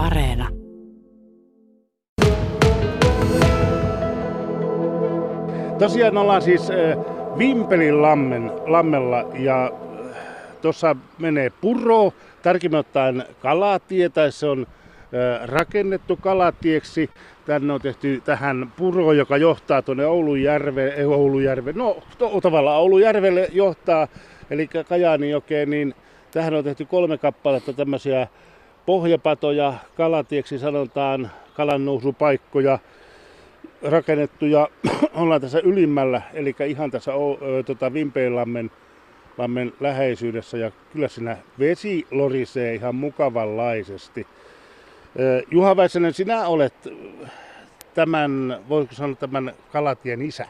Areena. Tosiaan ollaan siis Vimpelin lammen, lammella ja tuossa menee puro, tarkemmin ottaen kalatie, tai se on rakennettu kalatieksi. Tänne on tehty tähän puro, joka johtaa tuonne Oulujärve, ei Oulujärve, no to, tavallaan Oulujärvelle johtaa, eli Kajaanijokeen, niin tähän on tehty kolme kappaletta tämmöisiä pohjapatoja, kalatieksi sanotaan, kalannousupaikkoja rakennettu ja ollaan tässä ylimmällä, eli ihan tässä tota, Vimpeenlammen lammen läheisyydessä ja kyllä siinä vesi lorisee ihan mukavanlaisesti. Juha Väisänen, sinä olet tämän, voisiko sanoa tämän kalatien isä?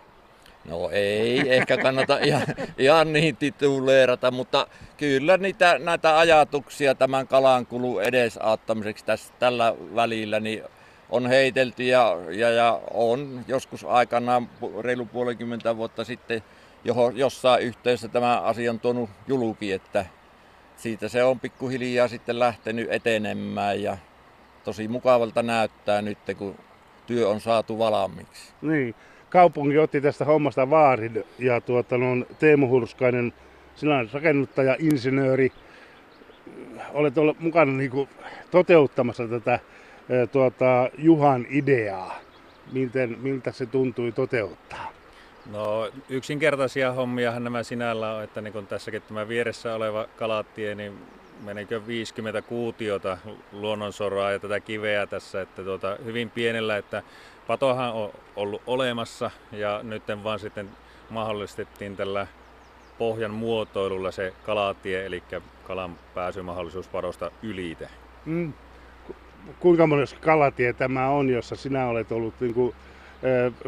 No ei, ehkä kannata ihan, ihan niin tituleerata, mutta kyllä niitä, näitä ajatuksia tämän kalankulun edesauttamiseksi tässä, tällä välillä niin on heitelty ja, ja, ja on joskus aikanaan reilu puolenkymmentä vuotta sitten johon, jossain yhteydessä tämä asia on tuonut julki, että siitä se on pikkuhiljaa sitten lähtenyt etenemään ja tosi mukavalta näyttää nyt, kun työ on saatu valmiiksi. Niin, kaupunki otti tästä hommasta vaarin ja tuota, no, Teemu Hurskainen, sinä olet rakennuttaja, insinööri, olet ollut mukana niin kuin, toteuttamassa tätä tuota, Juhan ideaa. Miten, miltä se tuntui toteuttaa? No yksinkertaisia hommia nämä sinällä on, että niin tässäkin tämä vieressä oleva kalatie, niin menikö 50 kuutiota luonnonsoraa ja tätä kiveä tässä, että tuota, hyvin pienellä, että patohan on ollut olemassa ja nyt vaan sitten mahdollistettiin tällä pohjan muotoilulla se kalatie, eli kalan pääsymahdollisuus padosta ylite. Mm. Kuinka monessa kalatie tämä on, jossa sinä olet ollut niin kuin,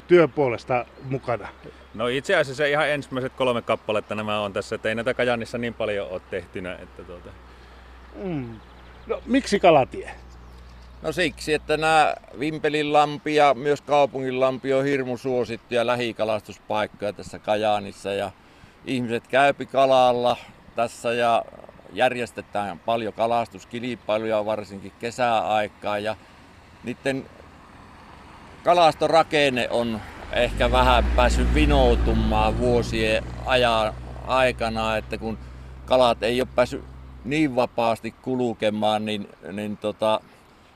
työpuolesta mukana? No itse asiassa ihan ensimmäiset kolme kappaletta nämä on tässä, että ei näitä Kajanissa niin paljon ole tehtynä. Että tuota... mm. no, miksi kalatie? No siksi, että nämä Vimpelin lampi ja myös kaupungin lampi on hirmu suosittuja lähikalastuspaikkoja tässä Kajaanissa ja ihmiset käypi kalalla tässä ja järjestetään paljon kalastuskilpailuja varsinkin kesäaikaa ja niiden kalastorakenne on ehkä vähän päässyt vinoutumaan vuosien ajan aikana, että kun kalat ei ole päässyt niin vapaasti kulkemaan, niin, niin tota,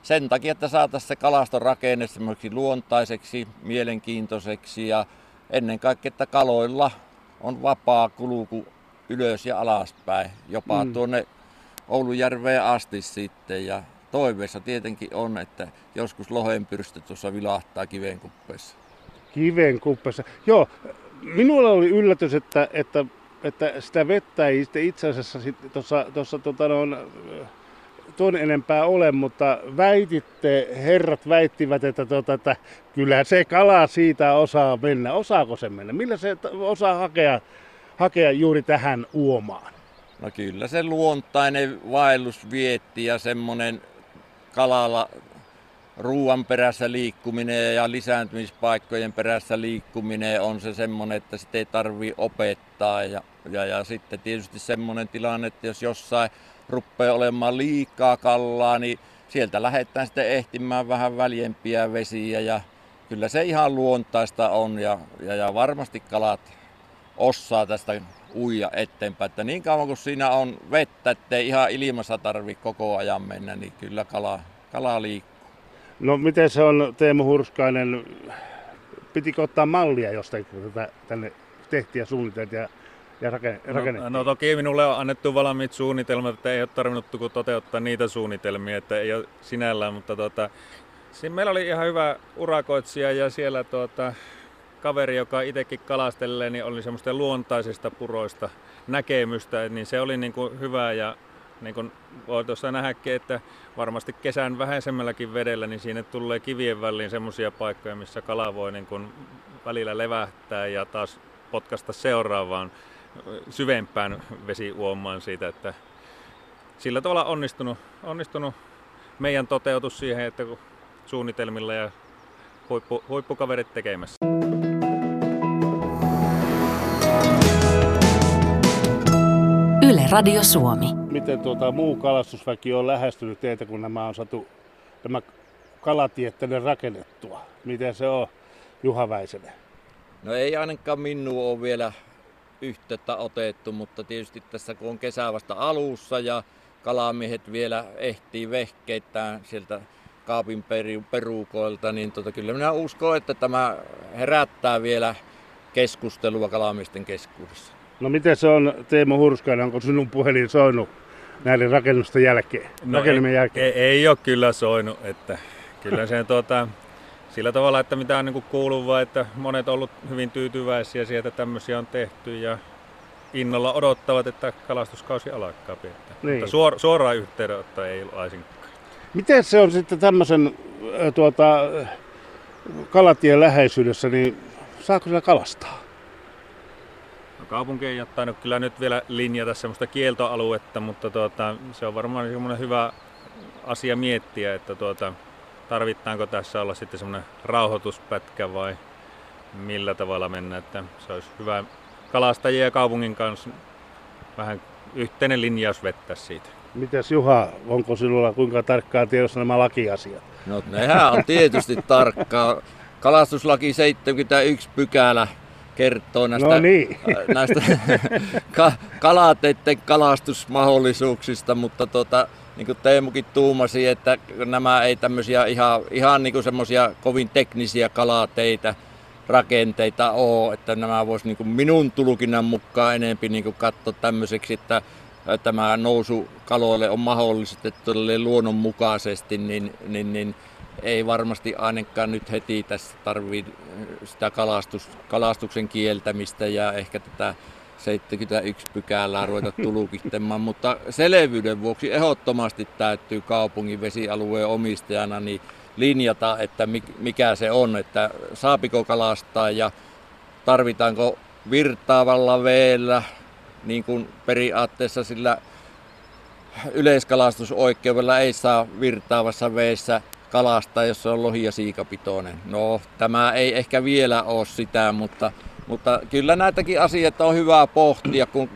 sen takia, että saataisiin se kalastorakenne luontaiseksi, mielenkiintoiseksi ja ennen kaikkea, että kaloilla on vapaa kulku ylös ja alaspäin, jopa mm. tuonne Oulujärveen asti sitten. Ja toiveessa tietenkin on, että joskus lohenpyrstö tuossa vilahtaa kiven kuppeessa. Kiven kuppeessa. Joo, minulla oli yllätys, että, että, että sitä vettä ei itse asiassa tuossa, tuossa tota no, tuon enempää ole, mutta väititte, herrat väittivät, että, tuota, että kyllä se kala siitä osaa mennä. Osaako se mennä? Millä se osaa hakea, hakea juuri tähän uomaan? No kyllä se luontainen vaellus vietti ja semmoinen kalalla ruoan perässä liikkuminen ja lisääntymispaikkojen perässä liikkuminen on se semmoinen, että sitä ei tarvi opettaa. Ja, ja, ja sitten tietysti semmoinen tilanne, että jos jossain rupeaa olemaan liikaa kallaa, niin sieltä lähdetään sitten ehtimään vähän väljempiä vesiä ja kyllä se ihan luontaista on ja, ja, ja varmasti kalat osaa tästä uija eteenpäin. Että niin kauan kuin siinä on vettä, ettei ihan ilmassa tarvi koko ajan mennä, niin kyllä kala, kala liikkuu. No miten se on Teemu Hurskainen, pitikö ottaa mallia jostain, kun tätä tänne tehtiin ja suunniteltiin ja, ja rakennettiin? No, no toki minulle on annettu valmiit suunnitelmat, että ei ole tarvinnut toteuttaa niitä suunnitelmia, että ei ole sinällään, mutta tota, siinä meillä oli ihan hyvä urakoitsija ja siellä tuota, kaveri, joka itsekin kalastelee, niin oli semmoista luontaisista puroista näkemystä, niin se oli niin kuin hyvä ja niin kuin voi tuossa nähdäkin, että varmasti kesän vähäisemmälläkin vedellä, niin siinä tulee kivien väliin semmoisia paikkoja, missä kala voi niin kuin välillä levähtää ja taas potkasta seuraavaan syvempään vesiuomaan siitä, että sillä tavalla onnistunut, onnistunut meidän toteutus siihen, että suunnitelmilla ja huippu, huippukaverit tekemässä. Yle Radio Suomi. Miten tuota, muu kalastusväki on lähestynyt teitä, kun nämä on saatu tämä kalatie tänne rakennettua? Miten se on, Juha Väisänen? No ei ainakaan minun ole vielä yhteyttä otettu, mutta tietysti tässä kun on kesä vasta alussa ja kalamiehet vielä ehtii vehkeittään sieltä kaapin perukoilta, niin tota, kyllä minä uskon, että tämä herättää vielä keskustelua kalamiesten keskuudessa. No miten se on, Teemu Hurskainen, onko sinun puhelin soinut näiden rakennusten jälkeen? No ei, jälkeen? Ei, ei, ole kyllä soinut, että kyllä se tuota, sillä tavalla, että mitä on niin kuullut, vaan että monet on ollut hyvin tyytyväisiä siitä, että tämmöisiä on tehty ja innolla odottavat, että kalastuskausi alkaa. Niin. Mutta suor, suoraan yhteydenottoa ei ollut laisinkaan. Miten se on sitten tämmöisen tuota, kalatien läheisyydessä, niin saako siellä kalastaa? No, kaupunki ei ole tainnut kyllä nyt vielä linjata semmoista kieltoaluetta, mutta tuota, se on varmaan semmoinen hyvä asia miettiä, että tuota, tarvitaanko tässä olla sitten semmoinen rauhoituspätkä vai millä tavalla mennä, että se olisi hyvä kalastajien ja kaupungin kanssa vähän yhteinen linjaus vettää siitä. Mitäs Juha, onko sinulla kuinka tarkkaa tiedossa nämä lakiasiat? No nehän on tietysti tarkkaa. Kalastuslaki 71 pykälä kertoo näistä, no niin. näistä ka- kalateiden kalastusmahdollisuuksista, mutta tota, niin kuin Teemukin tuumasi, että nämä ei tämmöisiä ihan, ihan niin semmoisia kovin teknisiä kalateitä, rakenteita ole, että nämä vois niin kuin minun tulkinnan mukaan enempi niin katsoa tämmöiseksi, että tämä nousu kaloille on mahdollistettu luonnonmukaisesti, niin, niin, niin ei varmasti ainakaan nyt heti tässä tarvitse sitä kalastus, kalastuksen kieltämistä ja ehkä tätä 71 pykälää ruveta tulukittamaan, mutta selvyyden vuoksi ehdottomasti täytyy kaupungin vesialueen omistajana niin linjata, että mikä se on, että saapiko kalastaa ja tarvitaanko virtaavalla veellä, niin kuin periaatteessa sillä yleiskalastusoikeudella ei saa virtaavassa veessä kalastaa, jos se on lohi- ja siikapitoinen. No, tämä ei ehkä vielä ole sitä, mutta, mutta kyllä näitäkin asioita on hyvä pohtia, kun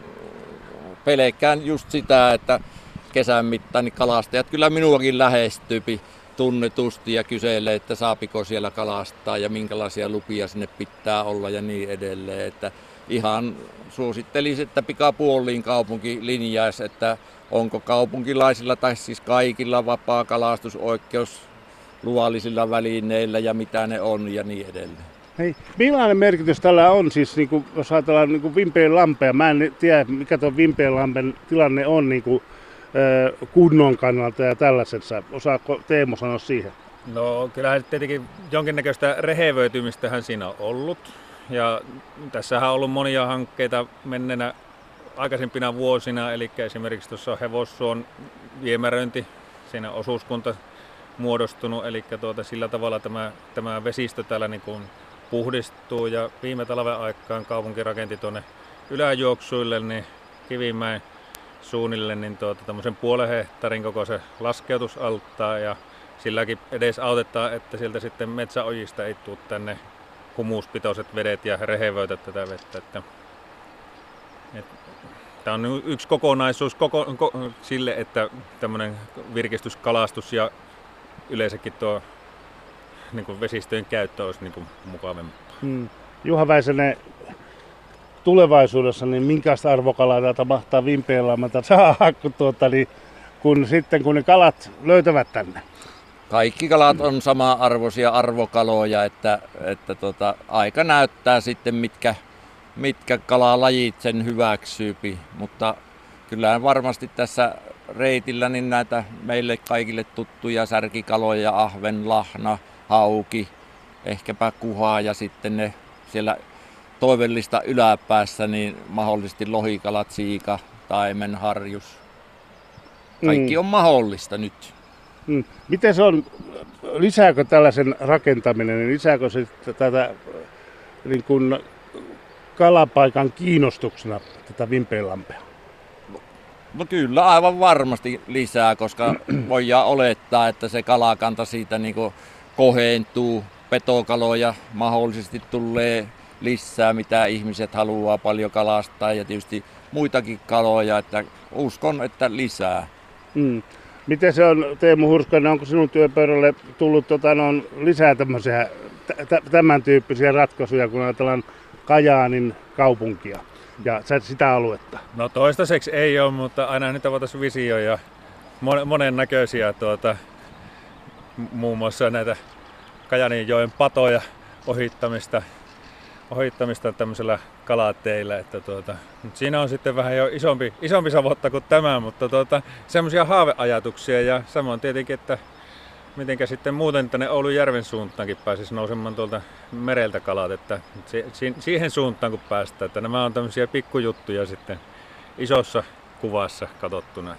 pelkään just sitä, että kesän mittaan niin kalastajat kyllä minuakin lähestyypi tunnetusti ja kyselee, että saapiko siellä kalastaa ja minkälaisia lupia sinne pitää olla ja niin edelleen. Että ihan suosittelisin, että pikapuoliin kaupunki linjaisi, että onko kaupunkilaisilla tai siis kaikilla vapaa kalastusoikeus luvallisilla välineillä ja mitä ne on ja niin edelleen. Hei, millainen merkitys tällä on, siis niin kuin, jos ajatellaan niin kuin Vimpeen lampea, mä en tiedä mikä tuo Vimpeen lampen tilanne on niin kuin, äh, kunnon kannalta ja tällaisessa. Osaako Teemo sanoa siihen? No kyllähän tietenkin jonkinnäköistä rehevöitymistähän siinä on ollut. Ja tässähän on ollut monia hankkeita menneenä aikaisempina vuosina, eli esimerkiksi tuossa Hevossuon viemäröinti, siinä osuuskunta muodostunut, eli tuota, sillä tavalla tämä, tämä vesistö täällä niin kuin puhdistuu ja viime talven aikaan kaupunki rakenti tuonne yläjuoksuille, niin Kivimäen suunnille niin tuota, tämmöisen puolen hehtaarin se laskeutusalttaa ja silläkin edes autetaan, että sieltä sitten metsäojista ei tule tänne humuspitoiset vedet ja rehevöitä tätä vettä. Että, että Tämä on yksi kokonaisuus koko, ko, sille, että tämmöinen virkistyskalastus ja yleensäkin tuo niin kuin vesistöjen käyttö olisi niin kuin mukavampaa. Hmm. Juha Väisänen, tulevaisuudessa, niin minkälaista arvokalaa täältä mahtaa Vimpeelaamalta saada, kun, tuota, niin, kun sitten kun ne kalat löytävät tänne? Kaikki kalat on sama arvoisia arvokaloja, että, että tota, aika näyttää sitten mitkä, mitkä kalalajit sen hyväksyypi, mutta kyllähän varmasti tässä reitillä niin näitä meille kaikille tuttuja särkikaloja, ahven, lahna, hauki, ehkäpä kuhaa ja sitten ne siellä toivellista yläpäässä niin mahdollisesti lohikalat, siika, taimen, harjus. Kaikki mm. on mahdollista nyt. Mm. Miten se on, lisääkö tällaisen rakentaminen, niin lisääkö se tätä niin kuin kalapaikan kiinnostuksena tätä Vimpeenlampea? No kyllä, aivan varmasti lisää, koska voidaan olettaa, että se kalakanta siitä niin kohentuu. Petokaloja mahdollisesti tulee lisää, mitä ihmiset haluaa paljon kalastaa ja tietysti muitakin kaloja, että uskon, että lisää. Mm. Miten se on, Teemu Hurskanen, onko sinun työpöydälle tullut tota, no, lisää tämmöisiä, t- tämän tyyppisiä ratkaisuja, kun ajatellaan Kajaanin kaupunkia ja sitä aluetta? No toistaiseksi ei ole, mutta aina niitä voitaisiin visioja monennäköisiä tuota, muun muassa näitä Kajanin joen patoja ohittamista, ohittamista tämmöisellä kalateillä. Että tuota, mutta siinä on sitten vähän jo isompi, isompi savotta kuin tämä, mutta tuota, semmoisia haaveajatuksia ja samoin tietenkin, että miten sitten muuten tänne Oulun järven suuntaankin pääsisi nousemaan tuolta mereltä kalat, että siihen suuntaan kun päästään, että nämä on tämmöisiä pikkujuttuja sitten isossa kuvassa katsottuna.